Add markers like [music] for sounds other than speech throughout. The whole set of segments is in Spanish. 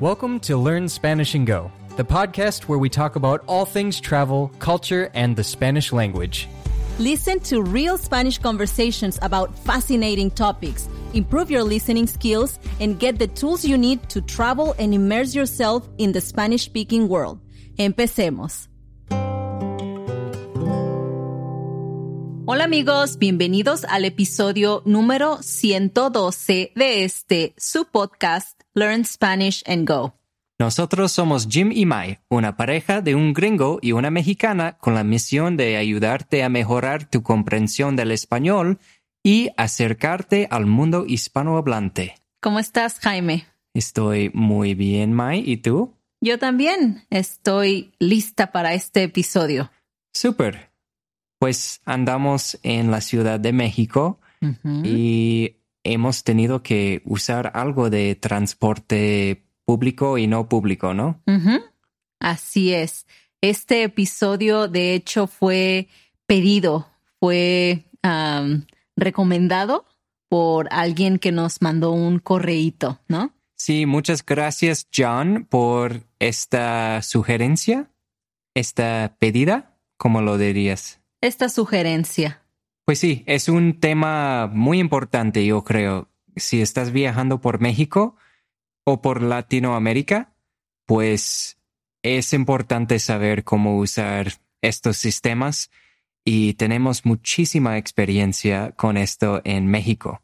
Welcome to Learn Spanish and Go, the podcast where we talk about all things travel, culture, and the Spanish language. Listen to real Spanish conversations about fascinating topics, improve your listening skills, and get the tools you need to travel and immerse yourself in the Spanish speaking world. Empecemos. Hola amigos, bienvenidos al episodio número 112 de este, su podcast Learn Spanish and Go. Nosotros somos Jim y Mai, una pareja de un gringo y una mexicana con la misión de ayudarte a mejorar tu comprensión del español y acercarte al mundo hispanohablante. ¿Cómo estás, Jaime? Estoy muy bien, Mai. ¿Y tú? Yo también estoy lista para este episodio. Súper. Pues andamos en la Ciudad de México y hemos tenido que usar algo de transporte público y no público, ¿no? Así es. Este episodio, de hecho, fue pedido, fue recomendado por alguien que nos mandó un correíto, ¿no? Sí, muchas gracias, John, por esta sugerencia, esta pedida, ¿cómo lo dirías? Esta sugerencia? Pues sí, es un tema muy importante, yo creo. Si estás viajando por México o por Latinoamérica, pues es importante saber cómo usar estos sistemas y tenemos muchísima experiencia con esto en México.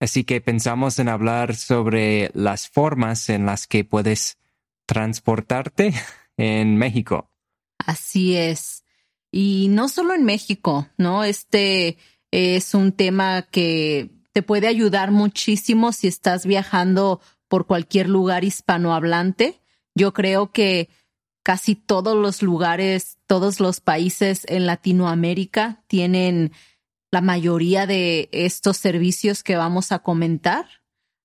Así que pensamos en hablar sobre las formas en las que puedes transportarte [laughs] en México. Así es. Y no solo en México, ¿no? Este es un tema que te puede ayudar muchísimo si estás viajando por cualquier lugar hispanohablante. Yo creo que casi todos los lugares, todos los países en Latinoamérica tienen la mayoría de estos servicios que vamos a comentar.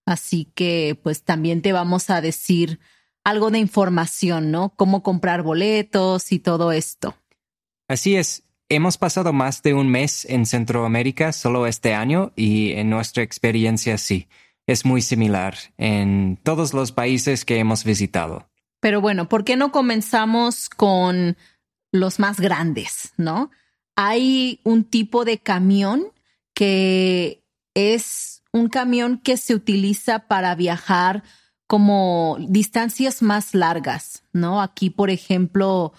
Así que pues también te vamos a decir algo de información, ¿no? Cómo comprar boletos y todo esto. Así es, hemos pasado más de un mes en Centroamérica solo este año y en nuestra experiencia sí, es muy similar en todos los países que hemos visitado. Pero bueno, ¿por qué no comenzamos con los más grandes, no? Hay un tipo de camión que es un camión que se utiliza para viajar como distancias más largas, ¿no? Aquí, por ejemplo,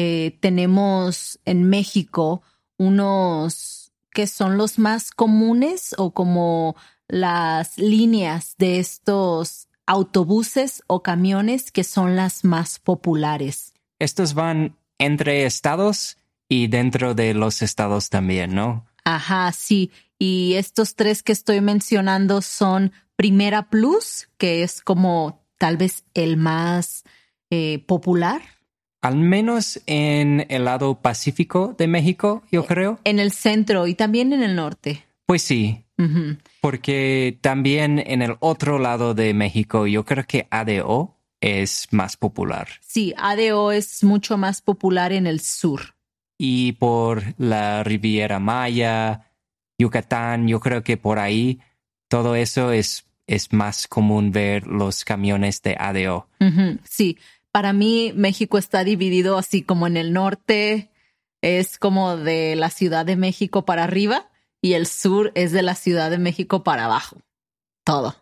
eh, tenemos en México unos que son los más comunes o como las líneas de estos autobuses o camiones que son las más populares. Estos van entre estados y dentro de los estados también, ¿no? Ajá, sí. Y estos tres que estoy mencionando son Primera Plus, que es como tal vez el más eh, popular al menos en el lado pacífico de México, yo creo. En el centro y también en el norte. Pues sí, porque también en el otro lado de México yo creo que ADO es más popular. Sí, ADO es mucho más popular en el sur. Y por la Riviera Maya, Yucatán, yo creo que por ahí todo eso es, es más común ver los camiones de ADO. Sí, para mí México está dividido así como en el norte es como de la Ciudad de México para arriba y el sur es de la Ciudad de México para abajo. Todo.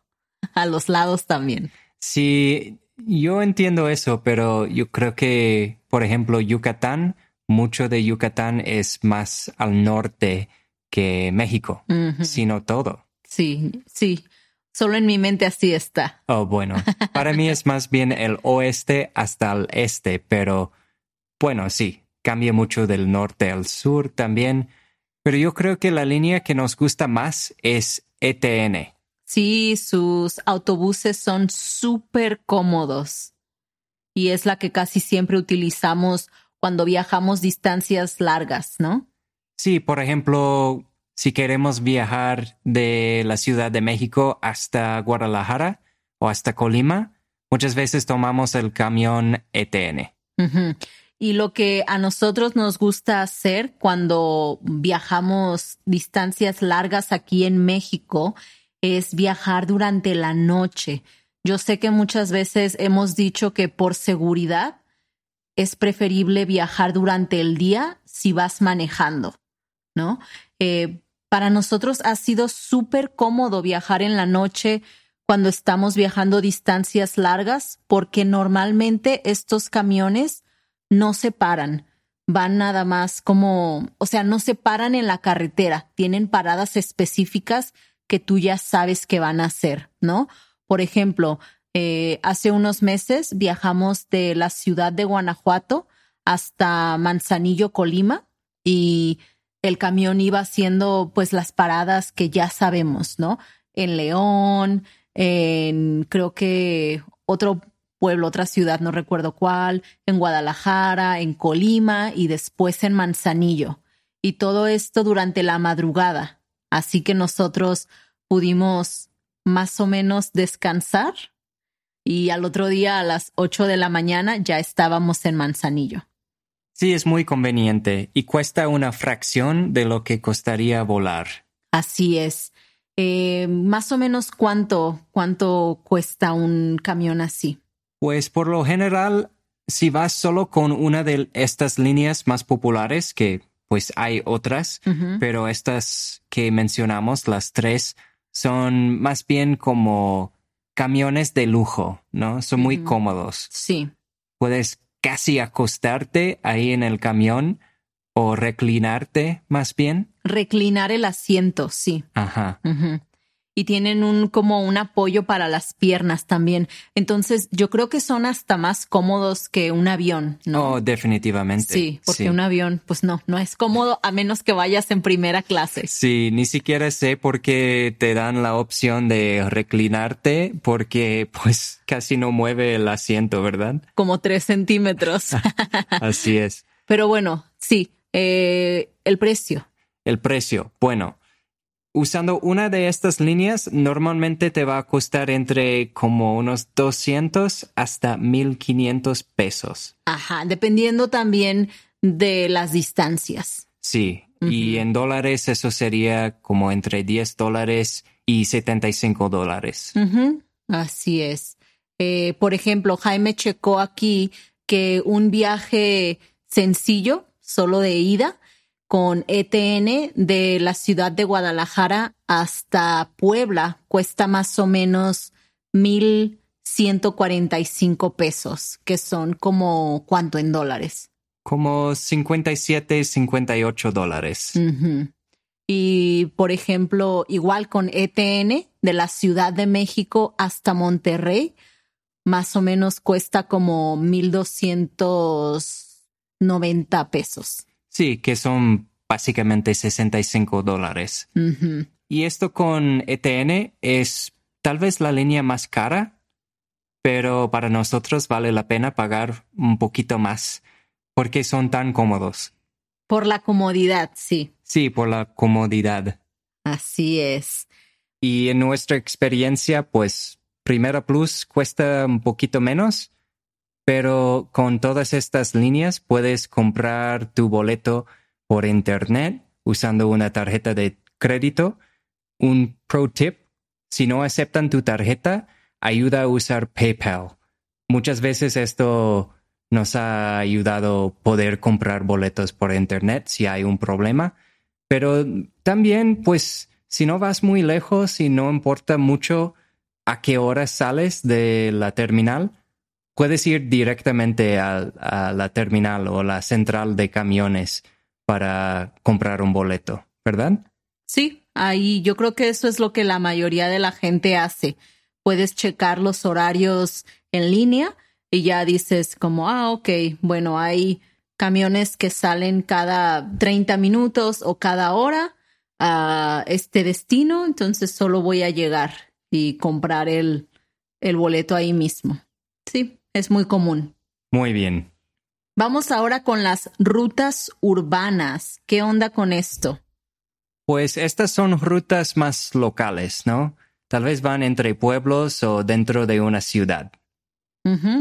A los lados también. Sí, yo entiendo eso, pero yo creo que, por ejemplo, Yucatán, mucho de Yucatán es más al norte que México, sino todo. Sí, sí. Solo en mi mente así está. Oh, bueno. Para mí es más bien el oeste hasta el este, pero bueno, sí, cambia mucho del norte al sur también. Pero yo creo que la línea que nos gusta más es ETN. Sí, sus autobuses son súper cómodos. Y es la que casi siempre utilizamos cuando viajamos distancias largas, ¿no? Sí, por ejemplo, si queremos viajar de la Ciudad de México hasta Guadalajara o hasta Colima, muchas veces tomamos el camión ETN. Y lo que a nosotros nos gusta hacer cuando viajamos distancias largas aquí en México es viajar durante la noche. Yo sé que muchas veces hemos dicho que por seguridad es preferible viajar durante el día si vas manejando, ¿no? Eh, para nosotros ha sido súper cómodo viajar en la noche cuando estamos viajando distancias largas porque normalmente estos camiones no se paran, van nada más como, o sea, no se paran en la carretera, tienen paradas específicas que tú ya sabes que van a hacer, ¿no? Por ejemplo, eh, hace unos meses viajamos de la ciudad de Guanajuato hasta Manzanillo, Colima, y el camión iba haciendo pues las paradas que ya sabemos, ¿no? En León, en creo que otro pueblo, otra ciudad, no recuerdo cuál, en Guadalajara, en Colima y después en Manzanillo. Y todo esto durante la madrugada. Así que nosotros pudimos más o menos descansar y al otro día a las 8 de la mañana ya estábamos en Manzanillo. Sí, es muy conveniente y cuesta una fracción de lo que costaría volar. Así es. Eh, más o menos cuánto, cuánto cuesta un camión así. Pues por lo general, si vas solo con una de estas líneas más populares, que pues hay otras, pero estas que mencionamos, las tres, son más bien como camiones de lujo, ¿no? Son muy cómodos. Sí. Puedes casi acostarte ahí en el camión o reclinarte más bien. Reclinar el asiento, sí. Ajá y tienen un como un apoyo para las piernas también. Entonces, yo creo que son hasta más cómodos que un avión, ¿no? Oh, definitivamente. Sí, porque un avión, pues no, no es cómodo a menos que vayas en primera clase. Sí, ni siquiera sé por qué te dan la opción de reclinarte, porque pues casi no mueve el asiento, ¿verdad? Como tres centímetros. [laughs] Así es. Pero bueno, sí, eh, el precio. El precio. Bueno, usando una de estas líneas normalmente te va a costar entre como unos 200 hasta 1500 pesos. Ajá, dependiendo también de las distancias. Sí, y en dólares eso sería como entre 10 dólares y 75 dólares. Así es. Eh, por ejemplo, Jaime checó aquí que un viaje sencillo, solo de ida, con ETN de la ciudad de Guadalajara hasta Puebla cuesta más o menos mil ciento cuarenta y cinco pesos, que son como cuánto en dólares. Como 57, 58 dólares. Y por ejemplo, igual con ETN de la Ciudad de México hasta Monterrey, más o menos cuesta como mil doscientos noventa pesos. Sí, que son básicamente 65 dólares. Y esto con ETN es tal vez la línea más cara, pero para nosotros vale la pena pagar un poquito más porque son tan cómodos. Por la comodidad, sí. Sí, por la comodidad. Así es. Y en nuestra experiencia, pues Primera Plus cuesta un poquito menos, pero con todas estas líneas puedes comprar tu boleto por internet usando una tarjeta de crédito. Un pro tip, si no aceptan tu tarjeta, ayuda a usar PayPal. Muchas veces esto nos ha ayudado poder comprar boletos por internet si hay un problema, pero también pues si no vas muy lejos y no importa mucho a qué hora sales de la terminal, puedes ir directamente a, la terminal o la central de camiones para comprar un boleto, ¿verdad? Sí, ahí yo creo que eso es lo que la mayoría de la gente hace. Puedes checar los horarios en línea y ya dices como, ah, ok, bueno, hay camiones que salen cada 30 minutos o cada hora a este destino, entonces solo voy a llegar y comprar el, el boleto ahí mismo. Sí, es muy común. Muy bien. Vamos ahora con las rutas urbanas. ¿Qué onda con esto? Pues estas son rutas más locales, ¿no? Tal vez van entre pueblos o dentro de una ciudad.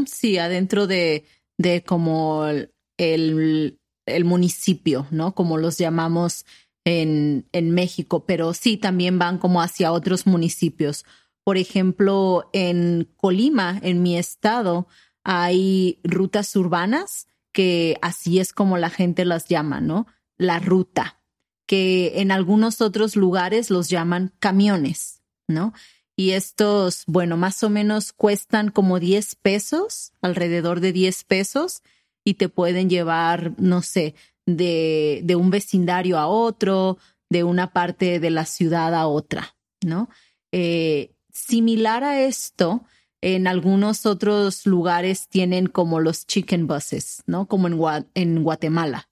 sí, adentro de, de como el, el, municipio, ¿no? Como los llamamos en, en México, pero sí también van como hacia otros municipios. Por ejemplo, en Colima, en mi estado, hay rutas urbanas que así es como la gente las llama, ¿no? La ruta, que en algunos otros lugares los llaman camiones, ¿no? Y estos, bueno, más o menos cuestan como 10 pesos, alrededor de 10 pesos, y te pueden llevar, no sé, de, un vecindario a otro, de una parte de la ciudad a otra, ¿no? Eh, similar a esto, en algunos otros lugares tienen como los chicken buses, ¿no? Como en, en Guatemala.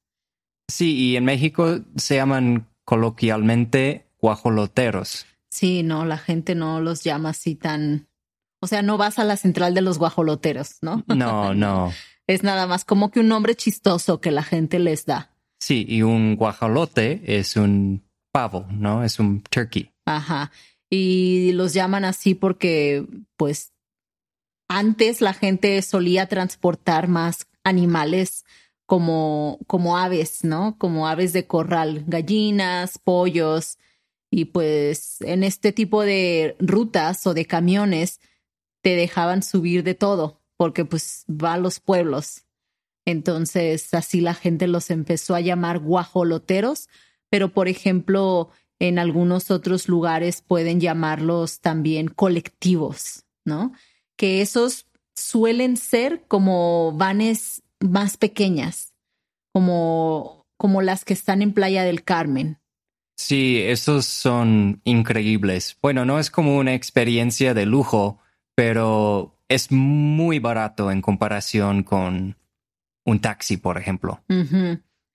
Sí, y en México se llaman coloquialmente guajoloteros. Sí, no, la gente no los llama así tan... O sea, no vas a la central de los guajoloteros, ¿no? No, no. [laughs] es nada más como que un nombre chistoso que la gente les da. Sí, y un guajolote es un pavo, ¿no? Es un turkey. Ajá. Y los llaman así porque, pues, antes la gente solía transportar más animales como, como aves, ¿no? Como aves de corral, gallinas, pollos, y pues en este tipo de rutas o de camiones te dejaban subir de todo, porque pues va a los pueblos. Entonces así la gente los empezó a llamar guajoloteros, pero por ejemplo en algunos otros lugares pueden llamarlos también colectivos, ¿no? Que esos suelen ser como vanes más pequeñas, como, como las que están en Playa del Carmen. Sí, esos son increíbles. Bueno, no es como una experiencia de lujo, pero es muy barato en comparación con un taxi, por ejemplo.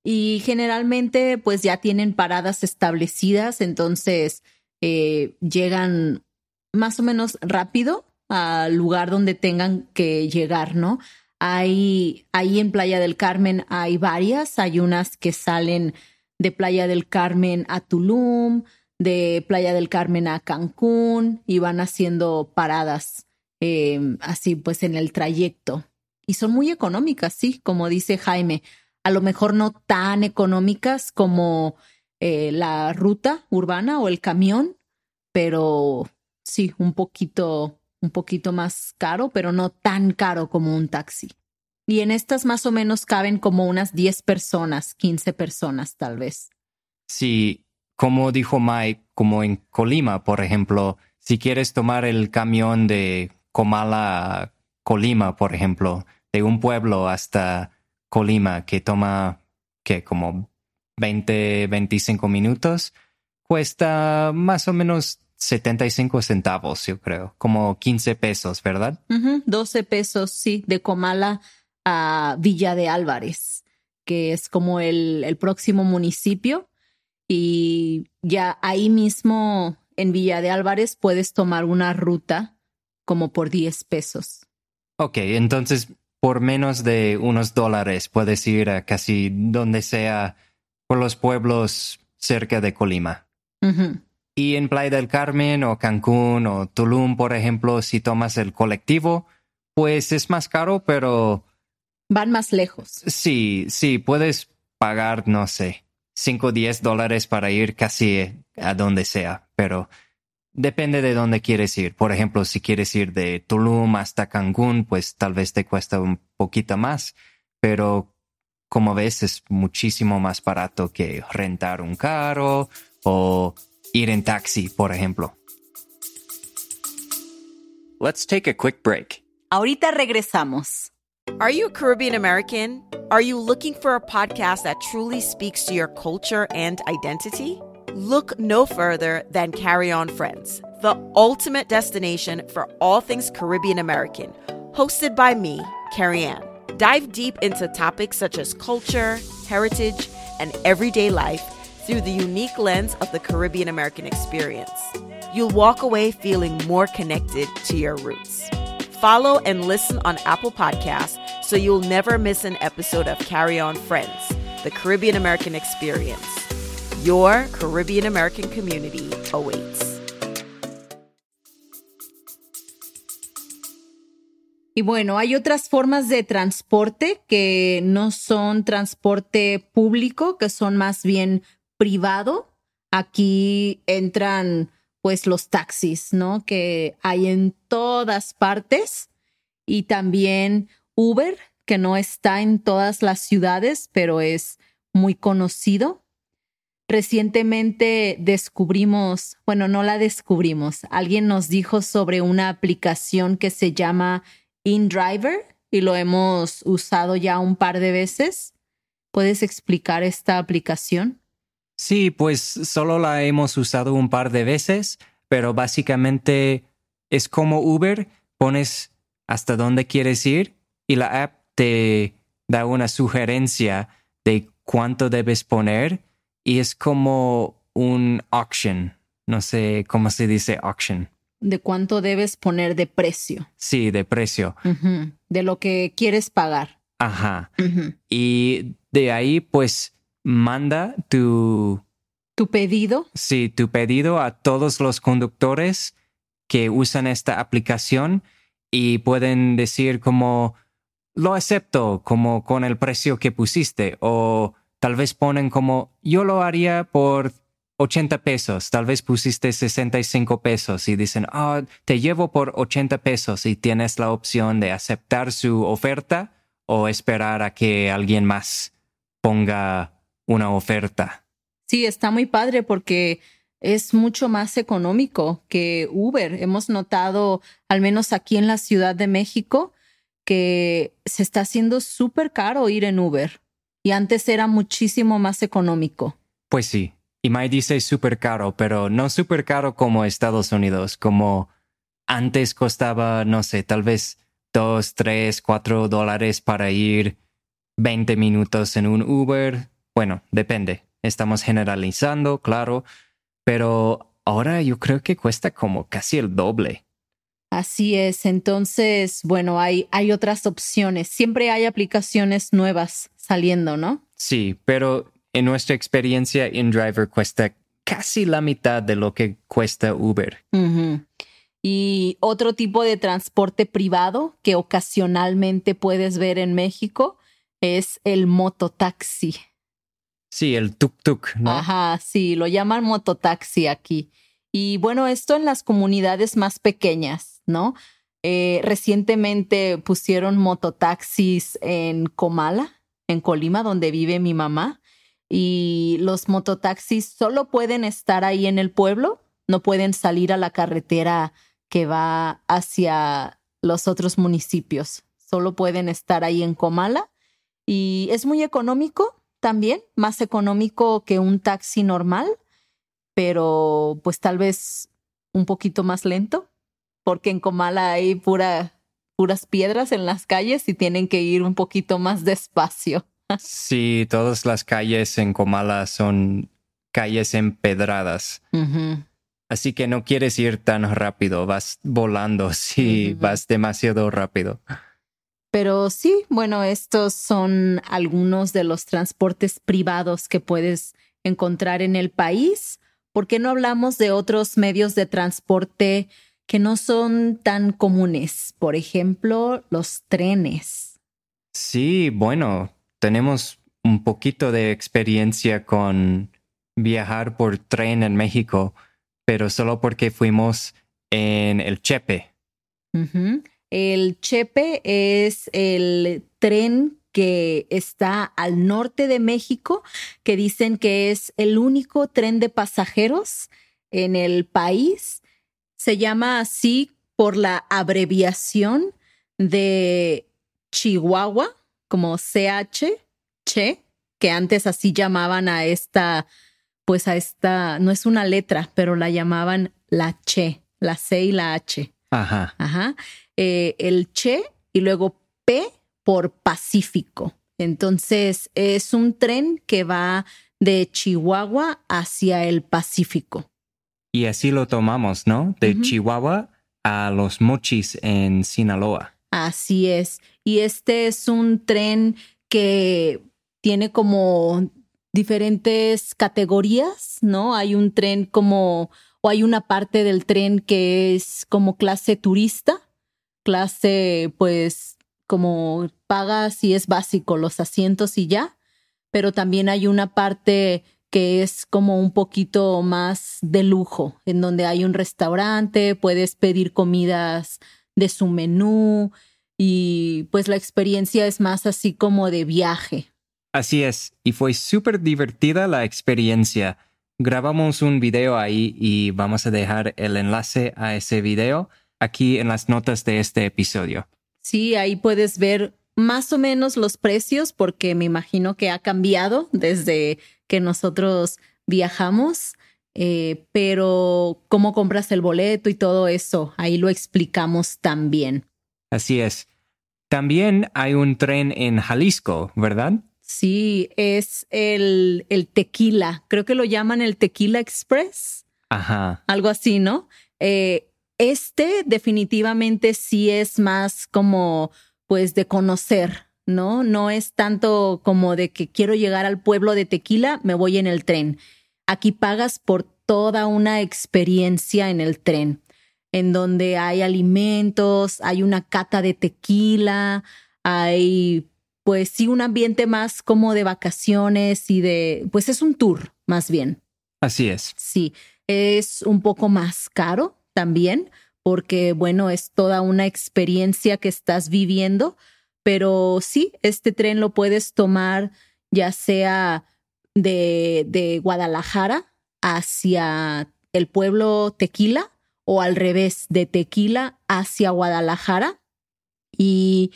Y generalmente, pues ya tienen paradas establecidas, entonces eh, llegan más o menos rápido al lugar donde tengan que llegar, ¿no? Hay ahí en Playa del Carmen hay varias, hay unas que salen de Playa del Carmen a Tulum, de Playa del Carmen a Cancún y van haciendo paradas em, así pues en el trayecto. Y son muy económicas, sí, como dice Jaime. A lo mejor no tan económicas como eh, la ruta urbana o el camión, pero sí, un poquito, un poquito más caro, pero no tan caro como un taxi. Y en estas más o menos caben como unas 10 personas, 15 personas tal vez. Sí, como dijo Mike, como en Colima, por ejemplo, si quieres tomar el camión de Comala a Colima, por ejemplo, de un pueblo hasta Colima, que toma, que como 20, 25 minutos, cuesta más o menos 75 centavos, yo creo, como 15 pesos, ¿verdad? 12 pesos, sí, de Comala a Villa de Álvarez, que es como el, el próximo municipio. Y ya ahí mismo en Villa de Álvarez puedes tomar una ruta como por 10 pesos. Ok, entonces por menos de unos dólares puedes ir a casi donde sea por los pueblos cerca de Colima. Y en Playa del Carmen o Cancún o Tulum, por ejemplo, si tomas el colectivo, pues es más caro, pero van más lejos. Sí, sí, puedes pagar, no sé, 5 o 10 dólares para ir casi a donde sea, pero depende de dónde quieres ir. Por ejemplo, si quieres ir de Tulum hasta Cancún, pues tal vez te cuesta un poquito más, pero como ves es muchísimo más barato que rentar un carro o ir en taxi, por ejemplo. Let's take a quick break. Ahorita regresamos. Are you a Caribbean American? Are you looking for a podcast that truly speaks to your culture and identity? Look no further than Carry On Friends, the ultimate destination for all things Caribbean American, hosted by me, Carrie Ann. Dive deep into topics such as culture, heritage, and everyday life through the unique lens of the Caribbean American experience. You'll walk away feeling more connected to your roots. Follow and listen on Apple Podcasts so you'll never miss an episode of Carry On Friends, the Caribbean American experience. Your Caribbean American community awaits. Y bueno, hay otras formas de transporte que no son transporte público, que son más bien privado. Aquí entran pues los taxis, ¿no? Que hay en todas partes y también Uber, que no está en todas las ciudades, pero es muy conocido. Recientemente descubrimos, bueno, no la descubrimos, alguien nos dijo sobre una aplicación que se llama InDriver y lo hemos usado ya un par de veces. ¿Puedes explicar esta aplicación? Sí, pues solo la hemos usado un par de veces, pero básicamente es como Uber, pones hasta dónde quieres ir y la app te da una sugerencia de cuánto debes poner y es como un auction. No sé cómo se dice auction. De cuánto debes poner de precio. Sí, de precio. De lo que quieres pagar. Ajá. Y de ahí, pues, manda tu, Tu pedido. sí, tu pedido a todos los conductores que usan esta aplicación y pueden decir como, lo acepto, como con el precio que pusiste, o tal vez ponen como, yo lo haría por 80 pesos, tal vez pusiste 65 pesos y dicen, ah, te llevo por 80 pesos y tienes la opción de aceptar su oferta o esperar a que alguien más ponga una oferta. Sí, está muy padre porque es mucho más económico que Uber. Hemos notado, al menos aquí en la Ciudad de México, que se está haciendo súper caro ir en Uber. Y antes era muchísimo más económico. Pues sí. Y Mai dice súper caro, pero no súper caro como Estados Unidos, como antes costaba, no sé, tal vez dos, tres, cuatro dólares para ir 20 minutos en un Uber. Bueno, depende. Estamos generalizando, claro, pero ahora yo creo que cuesta como casi el doble. Así es. Entonces, bueno, hay, hay otras opciones. Siempre hay aplicaciones nuevas saliendo, ¿no? Sí, pero en nuestra experiencia, InDriver cuesta casi la mitad de lo que cuesta Uber. Y otro tipo de transporte privado que ocasionalmente puedes ver en México es el mototaxi. Sí, el tuk-tuk, ¿no? Ajá, sí, lo llaman mototaxi aquí. Y bueno, esto en las comunidades más pequeñas, ¿no? Eh, recientemente pusieron mototaxis en Comala, en Colima, donde vive mi mamá. Y los mototaxis solo pueden estar ahí en el pueblo, no pueden salir a la carretera que va hacia los otros municipios. Solo pueden estar ahí en Comala. Y es muy económico también, más económico que un taxi normal, pero pues tal vez un poquito más lento, porque en Comala hay pura, puras piedras en las calles y tienen que ir un poquito más despacio. Sí, todas las calles en Comala son calles empedradas. Así que no quieres ir tan rápido, vas volando si vas demasiado rápido. Pero sí, bueno, estos son algunos de los transportes privados que puedes encontrar en el país. ¿Por qué no hablamos de otros medios de transporte que no son tan comunes? Por ejemplo, los trenes. Sí, bueno, tenemos un poquito de experiencia con viajar por tren en México, pero solo porque fuimos en el Chepe. Ujú. El Chepe es el tren que está al norte de México, que dicen que es el único tren de pasajeros en el país. Se llama así por la abreviación de Chihuahua, como CH, Che, que antes así llamaban a esta, pues a esta, no es una letra, pero la llamaban la Che, la C y la H. Ajá. Ajá. Eh, el Che y luego P por Pacífico. Entonces es un tren que va de Chihuahua hacia el Pacífico. Y así lo tomamos, ¿no? De. Chihuahua a los mochis en Sinaloa. Así es. Y este es un tren que tiene como diferentes categorías, ¿no? Hay un tren como, o hay una parte del tren que es como clase turista, clase pues como pagas y es básico los asientos y ya, pero también hay una parte que es como un poquito más de lujo, en donde hay un restaurante, puedes pedir comidas de su menú y pues la experiencia es más así como de viaje. Así es, y fue súper divertida la experiencia. Grabamos un video ahí y vamos a dejar el enlace a ese video aquí en las notas de este episodio. Sí, ahí puedes ver más o menos los precios porque me imagino que ha cambiado desde que nosotros viajamos, eh, pero cómo compras el boleto y todo eso, ahí lo explicamos también. Así es. También hay un tren en Jalisco, ¿verdad? Sí, es el, el tequila. Creo que lo llaman el Tequila Express. Ajá. Algo así, ¿no? Eh, este definitivamente sí es más como, pues, de conocer, ¿no? No es tanto como de que quiero llegar al pueblo de Tequila, me voy en el tren. Aquí pagas por toda una experiencia en el tren, en donde hay alimentos, hay una cata de tequila, hay pues sí, un ambiente más como de vacaciones y de, pues es un tour más bien. Así es. Sí, es un poco más caro también, porque bueno, es toda una experiencia que estás viviendo, pero sí, este tren lo puedes tomar ya sea de, de Guadalajara hacia el pueblo Tequila o al revés, de Tequila hacia Guadalajara. Y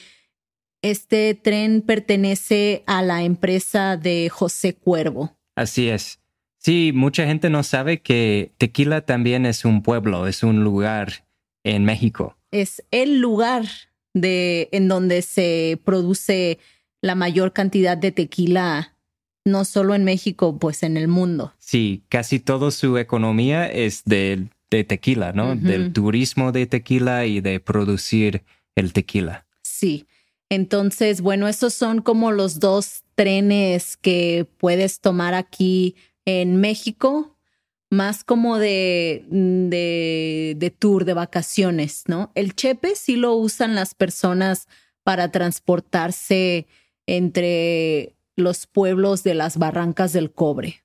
este tren pertenece a la empresa de José Cuervo. Así es. Sí, mucha gente no sabe que Tequila también es un pueblo, es un lugar en México. Es el lugar de en donde se produce la mayor cantidad de tequila, no solo en México, pues en el mundo. Sí, casi toda su economía es de, de tequila, ¿no? Del turismo de tequila y de producir el tequila. Sí. Entonces, bueno, esos son como los dos trenes que puedes tomar aquí en México, más como de, de, de, tour, de vacaciones, ¿no? El chepe sí lo usan las personas para transportarse entre los pueblos de las barrancas del cobre.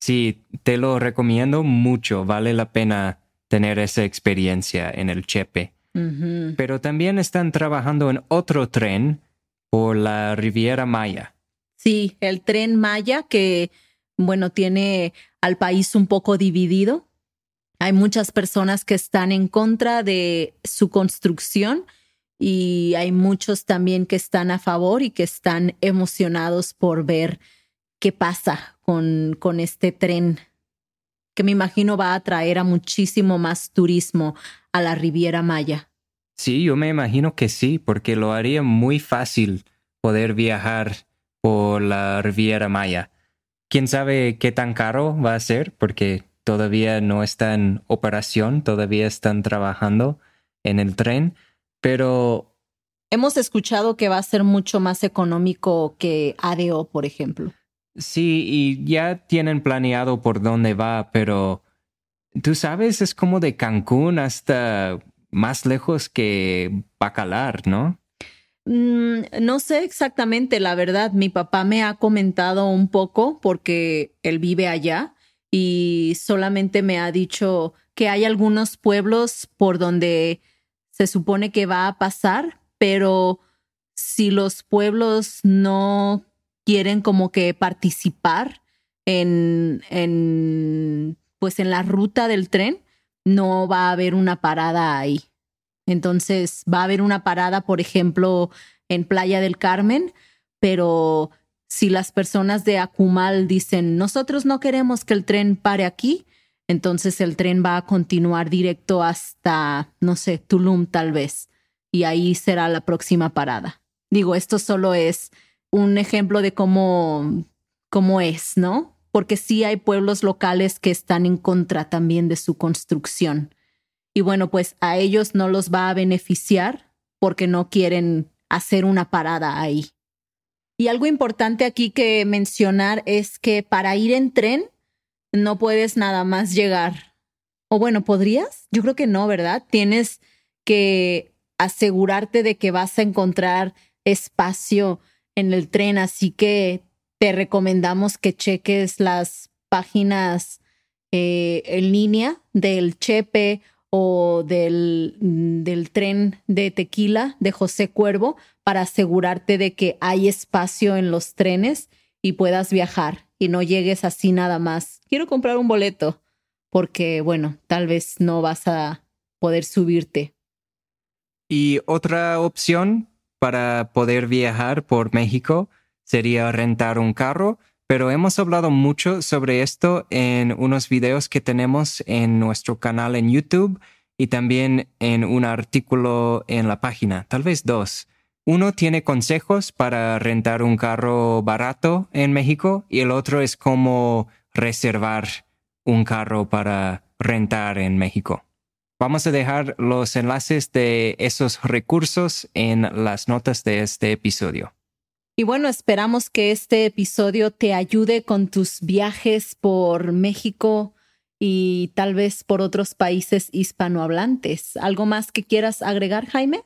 Sí, te lo recomiendo mucho, vale la pena tener esa experiencia en el chepe. Pero también están trabajando en otro tren por la Riviera Maya. Sí, el tren Maya que, bueno, tiene al país un poco dividido. Hay muchas personas que están en contra de su construcción y hay muchos también que están a favor y que están emocionados por ver qué pasa con, con este tren que me imagino va a atraer a muchísimo más turismo a la Riviera Maya. Sí, yo me imagino que sí, porque lo haría muy fácil poder viajar por la Riviera Maya. Quién sabe qué tan caro va a ser, porque todavía no está en operación, todavía están trabajando en el tren, pero... Hemos escuchado que va a ser mucho más económico que ADO, por ejemplo. Sí, y ya tienen planeado por dónde va, pero tú sabes, es como de Cancún hasta más lejos que Bacalar, ¿no? Mm, no sé exactamente, la verdad. Mi papá me ha comentado un poco porque él vive allá y solamente me ha dicho que hay algunos pueblos por donde se supone que va a pasar, pero si los pueblos no quieren como que participar en, en pues en la ruta del tren, no va a haber una parada ahí. Entonces va a haber una parada, por ejemplo, en Playa del Carmen, pero si las personas de Acumal dicen, nosotros no queremos que el tren pare aquí, entonces el tren va a continuar directo hasta, no sé, Tulum tal vez, y ahí será la próxima parada. Digo, esto solo es un ejemplo de cómo, cómo es, ¿no? porque sí hay pueblos locales que están en contra también de su construcción. Y bueno, pues a ellos no los va a beneficiar porque no quieren hacer una parada ahí. Y algo importante aquí que mencionar es que para ir en tren no puedes nada más llegar. O bueno, ¿podrías? Yo creo que no, ¿verdad? Tienes que asegurarte de que vas a encontrar espacio en el tren, así que te recomendamos que cheques las páginas eh, en línea del Chepe o del, del tren de tequila de José Cuervo para asegurarte de que hay espacio en los trenes y puedas viajar y no llegues así nada más. Quiero comprar un boleto porque, bueno, tal vez no vas a poder subirte. Y otra opción para poder viajar por México sería rentar un carro, pero hemos hablado mucho sobre esto en unos videos que tenemos en nuestro canal en YouTube y también en un artículo en la página, tal vez dos. Uno tiene consejos para rentar un carro barato en México y el otro es cómo reservar un carro para rentar en México. Vamos a dejar los enlaces de esos recursos en las notas de este episodio. Y bueno, esperamos que este episodio te ayude con tus viajes por México y tal vez por otros países hispanohablantes. ¿Algo más que quieras agregar, Jaime?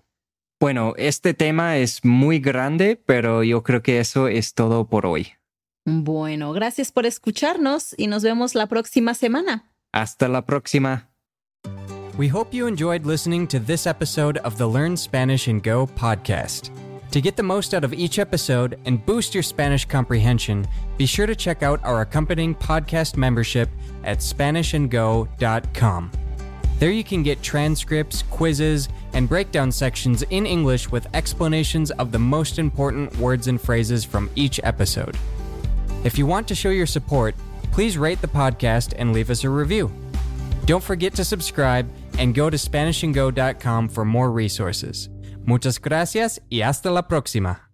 Bueno, este tema es muy grande, pero yo creo que eso es todo por hoy. Bueno, gracias por escucharnos y nos vemos la próxima semana. Hasta la próxima. We hope you enjoyed listening to this episode of the Learn Spanish and Go podcast. To get the most out of each episode and boost your Spanish comprehension, be sure to check out our accompanying podcast membership at SpanishAndGo.com. There you can get transcripts, quizzes, and breakdown sections in English with explanations of the most important words and phrases from each episode. If you want to show your support, please rate the podcast and leave us a review. Don't forget to subscribe and go to SpanishAndGo.com for more resources. Muchas gracias y hasta la próxima.